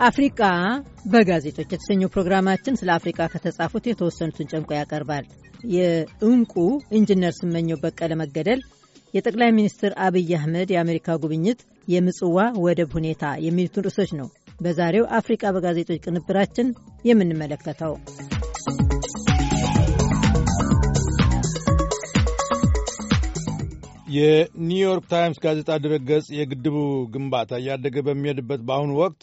አፍሪቃ በጋዜጦች የተሰኘው ፕሮግራማችን ስለ አፍሪቃ ከተጻፉት የተወሰኑትን ጨምቆ ያቀርባል። የእንቁ ኢንጂነር ስመኘው በቀለ መገደል፣ የጠቅላይ ሚኒስትር አብይ አህመድ የአሜሪካ ጉብኝት፣ የምጽዋ ወደብ ሁኔታ የሚሉትን ርዕሶች ነው በዛሬው አፍሪቃ በጋዜጦች ቅንብራችን የምንመለከተው። የኒውዮርክ ታይምስ ጋዜጣ ድረገጽ የግድቡ ግንባታ እያደገ በሚሄድበት በአሁኑ ወቅት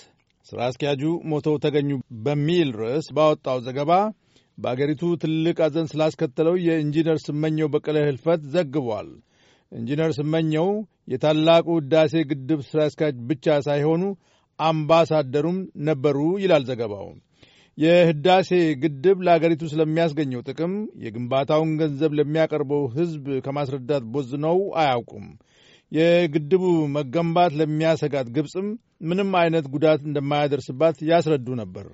ሥራ አስኪያጁ ሞተው ተገኙ በሚል ርዕስ ባወጣው ዘገባ በአገሪቱ ትልቅ ሐዘን ስላስከተለው የኢንጂነር ስመኘው በቀለ ሕልፈት ዘግቧል። ኢንጂነር ስመኘው የታላቁ ሕዳሴ ግድብ ሥራ አስኪያጅ ብቻ ሳይሆኑ አምባሳደሩም ነበሩ ይላል ዘገባው። የህዳሴ ግድብ ለአገሪቱ ስለሚያስገኘው ጥቅም የግንባታውን ገንዘብ ለሚያቀርበው ሕዝብ ከማስረዳት ቦዝነው አያውቁም። የግድቡ መገንባት ለሚያሰጋት ግብፅም ምንም አይነት ጉዳት እንደማያደርስባት ያስረዱ ነበር።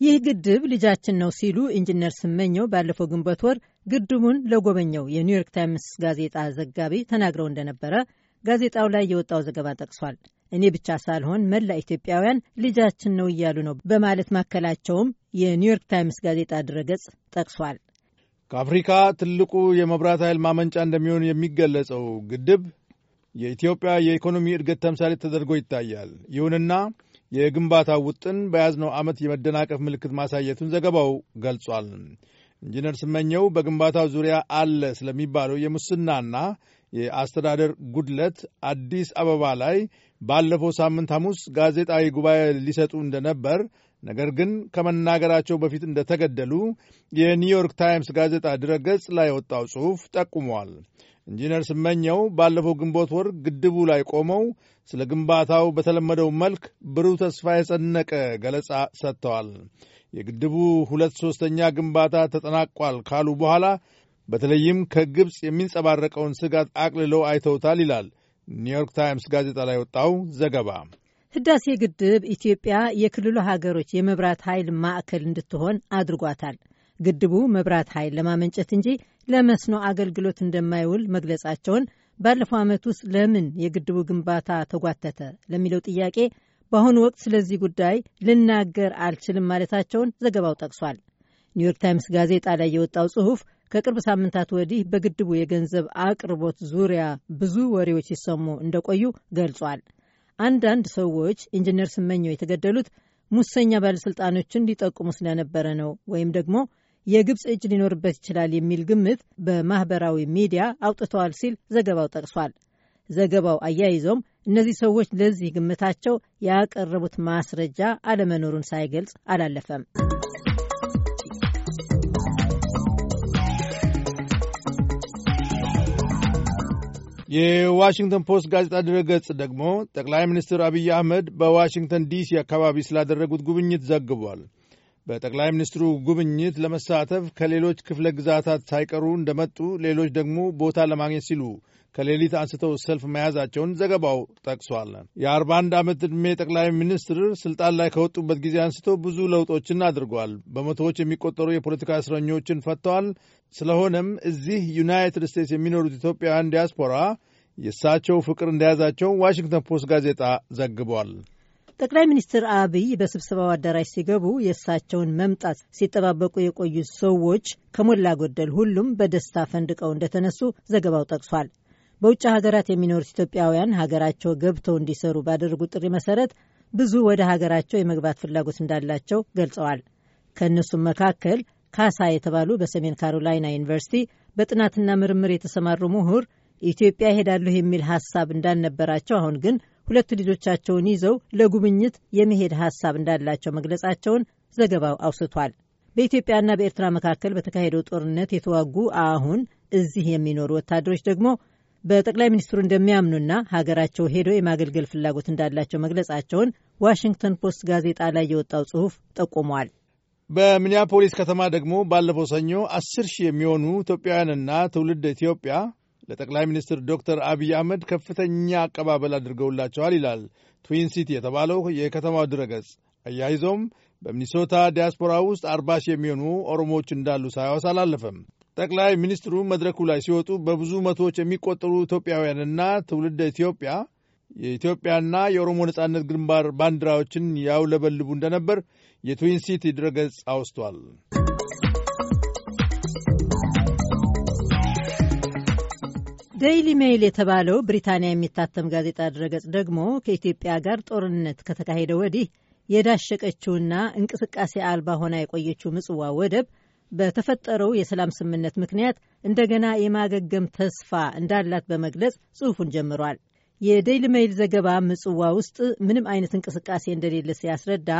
ይህ ግድብ ልጃችን ነው ሲሉ ኢንጂነር ስመኘው ባለፈው ግንቦት ወር ግድቡን ለጎበኘው የኒውዮርክ ታይምስ ጋዜጣ ዘጋቢ ተናግረው እንደነበረ ጋዜጣው ላይ የወጣው ዘገባ ጠቅሷል። እኔ ብቻ ሳልሆን መላ ኢትዮጵያውያን ልጃችን ነው እያሉ ነው በማለት ማከላቸውንም የኒውዮርክ ታይምስ ጋዜጣ ድረገጽ ጠቅሷል። ከአፍሪካ ትልቁ የመብራት ኃይል ማመንጫ እንደሚሆን የሚገለጸው ግድብ የኢትዮጵያ የኢኮኖሚ እድገት ተምሳሌ ተደርጎ ይታያል። ይሁንና የግንባታው ውጥን በያዝነው ዓመት የመደናቀፍ ምልክት ማሳየቱን ዘገባው ገልጿል። ኢንጂነር ስመኘው በግንባታው ዙሪያ አለ ስለሚባለው የሙስናና የአስተዳደር ጉድለት አዲስ አበባ ላይ ባለፈው ሳምንት ሐሙስ ጋዜጣዊ ጉባኤ ሊሰጡ እንደነበር ነገር ግን ከመናገራቸው በፊት እንደተገደሉ የኒውዮርክ ታይምስ ጋዜጣ ድረገጽ ላይ የወጣው ጽሑፍ ጠቁሟል። ኢንጂነር ስመኘው ባለፈው ግንቦት ወር ግድቡ ላይ ቆመው ስለ ግንባታው በተለመደው መልክ ብሩህ ተስፋ የሰነቀ ገለጻ ሰጥተዋል። የግድቡ ሁለት ሦስተኛ ግንባታ ተጠናቋል ካሉ በኋላ በተለይም ከግብፅ የሚንጸባረቀውን ስጋት አቅልለው አይተውታል ይላል ኒውዮርክ ታይምስ ጋዜጣ ላይ የወጣው ዘገባ። ህዳሴ ግድብ ኢትዮጵያ የክልሉ ሀገሮች የመብራት ኃይል ማዕከል እንድትሆን አድርጓታል። ግድቡ መብራት ኃይል ለማመንጨት እንጂ ለመስኖ አገልግሎት እንደማይውል መግለጻቸውን ባለፈው ዓመት ውስጥ ለምን የግድቡ ግንባታ ተጓተተ ለሚለው ጥያቄ በአሁኑ ወቅት ስለዚህ ጉዳይ ልናገር አልችልም ማለታቸውን ዘገባው ጠቅሷል። ኒውዮርክ ታይምስ ጋዜጣ ላይ የወጣው ጽሑፍ ከቅርብ ሳምንታት ወዲህ በግድቡ የገንዘብ አቅርቦት ዙሪያ ብዙ ወሬዎች ሲሰሙ እንደቆዩ ገልጿል። አንዳንድ ሰዎች ኢንጂነር ስመኘው የተገደሉት ሙሰኛ ባለሥልጣኖችን ሊጠቁሙ ስለነበረ ነው ወይም ደግሞ የግብፅ እጅ ሊኖርበት ይችላል የሚል ግምት በማኅበራዊ ሚዲያ አውጥተዋል ሲል ዘገባው ጠቅሷል። ዘገባው አያይዞም እነዚህ ሰዎች ለዚህ ግምታቸው ያቀረቡት ማስረጃ አለመኖሩን ሳይገልጽ አላለፈም። የዋሽንግተን ፖስት ጋዜጣ ድረገጽ ደግሞ ጠቅላይ ሚኒስትር አብይ አህመድ በዋሽንግተን ዲሲ አካባቢ ስላደረጉት ጉብኝት ዘግቧል። በጠቅላይ ሚኒስትሩ ጉብኝት ለመሳተፍ ከሌሎች ክፍለ ግዛታት ሳይቀሩ እንደመጡ፣ ሌሎች ደግሞ ቦታ ለማግኘት ሲሉ ከሌሊት አንስተው ሰልፍ መያዛቸውን ዘገባው ጠቅሷል። የ41 ዓመት ዕድሜ ጠቅላይ ሚኒስትር ስልጣን ላይ ከወጡበት ጊዜ አንስተው ብዙ ለውጦችን አድርጓል። በመቶዎች የሚቆጠሩ የፖለቲካ እስረኞችን ፈተዋል። ስለሆነም እዚህ ዩናይትድ ስቴትስ የሚኖሩት ኢትዮጵያውያን ዲያስፖራ የእሳቸው ፍቅር እንደያዛቸው ዋሽንግተን ፖስት ጋዜጣ ዘግቧል። ጠቅላይ ሚኒስትር አብይ በስብሰባው አዳራሽ ሲገቡ የእሳቸውን መምጣት ሲጠባበቁ የቆዩ ሰዎች ከሞላ ጎደል ሁሉም በደስታ ፈንድቀው እንደተነሱ ዘገባው ጠቅሷል። በውጭ ሀገራት የሚኖሩት ኢትዮጵያውያን ሀገራቸው ገብተው እንዲሰሩ ባደረጉት ጥሪ መሰረት ብዙ ወደ ሀገራቸው የመግባት ፍላጎት እንዳላቸው ገልጸዋል። ከእነሱም መካከል ካሳ የተባሉ በሰሜን ካሮላይና ዩኒቨርሲቲ በጥናትና ምርምር የተሰማሩ ምሁር ኢትዮጵያ ይሄዳለሁ የሚል ሀሳብ እንዳልነበራቸው አሁን ግን ሁለቱ ልጆቻቸውን ይዘው ለጉብኝት የመሄድ ሀሳብ እንዳላቸው መግለጻቸውን ዘገባው አውስቷል። በኢትዮጵያና በኤርትራ መካከል በተካሄደው ጦርነት የተዋጉ አሁን እዚህ የሚኖሩ ወታደሮች ደግሞ በጠቅላይ ሚኒስትሩ እንደሚያምኑና ሀገራቸው ሄደው የማገልገል ፍላጎት እንዳላቸው መግለጻቸውን ዋሽንግተን ፖስት ጋዜጣ ላይ የወጣው ጽሑፍ ጠቁሟል። በሚኒያፖሊስ ከተማ ደግሞ ባለፈው ሰኞ አስር ሺህ የሚሆኑ ኢትዮጵያውያንና ትውልደ ኢትዮጵያ ለጠቅላይ ሚኒስትር ዶክተር አብይ አህመድ ከፍተኛ አቀባበል አድርገውላቸዋል ይላል ትዊን ሲቲ የተባለው የከተማው ድረገጽ። አያይዞም በሚኒሶታ ዲያስፖራ ውስጥ አርባ ሺህ የሚሆኑ ኦሮሞዎች እንዳሉ ሳያወሳ አላለፈም። ጠቅላይ ሚኒስትሩ መድረኩ ላይ ሲወጡ በብዙ መቶዎች የሚቆጠሩ ኢትዮጵያውያንና ትውልደ ኢትዮጵያ የኢትዮጵያና የኦሮሞ ነጻነት ግንባር ባንዲራዎችን ያውለበልቡ እንደነበር የትዊን ሲቲ ድረገጽ አውስቷል። ዴይሊ ሜይል የተባለው ብሪታንያ የሚታተም ጋዜጣ ድረገጽ ደግሞ ከኢትዮጵያ ጋር ጦርነት ከተካሄደ ወዲህ የደቀቀችውና እንቅስቃሴ አልባ ሆና የቆየችው ምጽዋ ወደብ በተፈጠረው የሰላም ስምምነት ምክንያት እንደገና የማገገም ተስፋ እንዳላት በመግለጽ ጽሑፉን ጀምሯል። የዴይሊ ሜይል ዘገባ ምጽዋ ውስጥ ምንም አይነት እንቅስቃሴ እንደሌለ ሲያስረዳ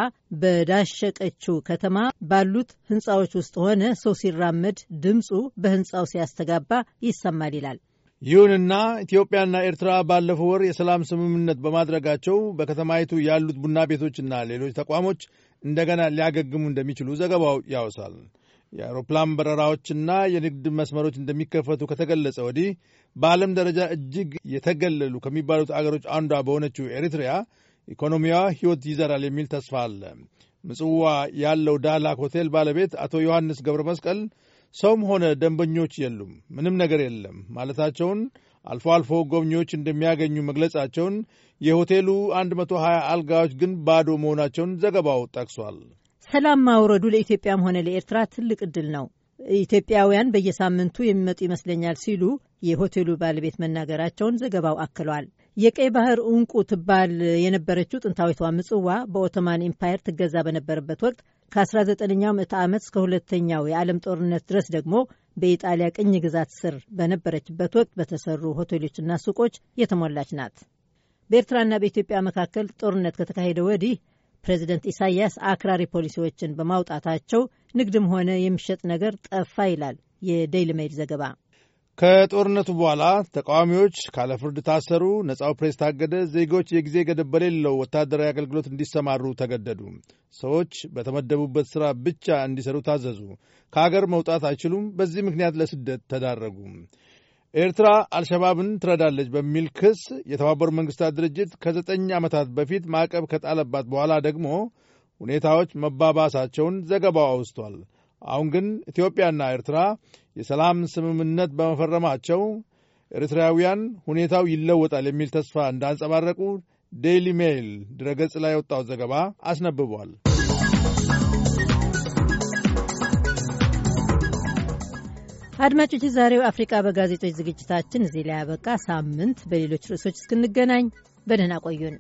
በዳሸቀችው ከተማ ባሉት ሕንፃዎች ውስጥ ሆነ ሰው ሲራመድ ድምፁ በሕንፃው ሲያስተጋባ ይሰማል ይላል። ይሁንና ኢትዮጵያና ኤርትራ ባለፈው ወር የሰላም ስምምነት በማድረጋቸው በከተማይቱ ያሉት ቡና ቤቶችና ሌሎች ተቋሞች እንደገና ሊያገግሙ እንደሚችሉ ዘገባው ያወሳል። የአውሮፕላን በረራዎችና የንግድ መስመሮች እንደሚከፈቱ ከተገለጸ ወዲህ በዓለም ደረጃ እጅግ የተገለሉ ከሚባሉት አገሮች አንዷ በሆነችው ኤሪትሪያ ኢኮኖሚዋ ሕይወት ይዘራል የሚል ተስፋ አለ። ምጽዋ ያለው ዳላክ ሆቴል ባለቤት አቶ ዮሐንስ ገብረ መስቀል ሰውም ሆነ ደንበኞች የሉም፣ ምንም ነገር የለም ማለታቸውን፣ አልፎ አልፎ ጎብኚዎች እንደሚያገኙ መግለጻቸውን፣ የሆቴሉ 120 አልጋዎች ግን ባዶ መሆናቸውን ዘገባው ጠቅሷል። ሰላም ማውረዱ ለኢትዮጵያም ሆነ ለኤርትራ ትልቅ ዕድል ነው። ኢትዮጵያውያን በየሳምንቱ የሚመጡ ይመስለኛል ሲሉ የሆቴሉ ባለቤት መናገራቸውን ዘገባው አክሏል። የቀይ ባህር እንቁ ትባል የነበረችው ጥንታዊቷ ምጽዋ በኦቶማን ኢምፓየር ትገዛ በነበረበት ወቅት ከ19ኛው ምዕተ ዓመት እስከ ሁለተኛው የዓለም ጦርነት ድረስ ደግሞ በኢጣሊያ ቅኝ ግዛት ስር በነበረችበት ወቅት በተሰሩ ሆቴሎችና ሱቆች የተሞላች ናት። በኤርትራና በኢትዮጵያ መካከል ጦርነት ከተካሄደ ወዲህ ፕሬዚደንት ኢሳያስ አክራሪ ፖሊሲዎችን በማውጣታቸው ንግድም ሆነ የሚሸጥ ነገር ጠፋ ይላል የዴይሊ ሜይል ዘገባ። ከጦርነቱ በኋላ ተቃዋሚዎች ካለ ፍርድ ታሰሩ፣ ነጻው ፕሬስ ታገደ፣ ዜጎች የጊዜ ገደብ በሌለው ወታደራዊ አገልግሎት እንዲሰማሩ ተገደዱ፣ ሰዎች በተመደቡበት ሥራ ብቻ እንዲሰሩ ታዘዙ፣ ከአገር መውጣት አይችሉም፣ በዚህ ምክንያት ለስደት ተዳረጉ። ኤርትራ አልሸባብን ትረዳለች በሚል ክስ የተባበሩት መንግስታት ድርጅት ከዘጠኝ ዓመታት በፊት ማዕቀብ ከጣለባት በኋላ ደግሞ ሁኔታዎች መባባሳቸውን ዘገባው አውስቷል። አሁን ግን ኢትዮጵያና ኤርትራ የሰላም ስምምነት በመፈረማቸው ኤርትራውያን ሁኔታው ይለወጣል የሚል ተስፋ እንዳንጸባረቁ ዴይሊ ሜይል ድረገጽ ላይ የወጣው ዘገባ አስነብቧል። አድማጮች፣ የዛሬው አፍሪቃ በጋዜጦች ዝግጅታችን እዚህ ላይ ያበቃ። ሳምንት በሌሎች ርዕሶች እስክንገናኝ በደህና ቆዩን።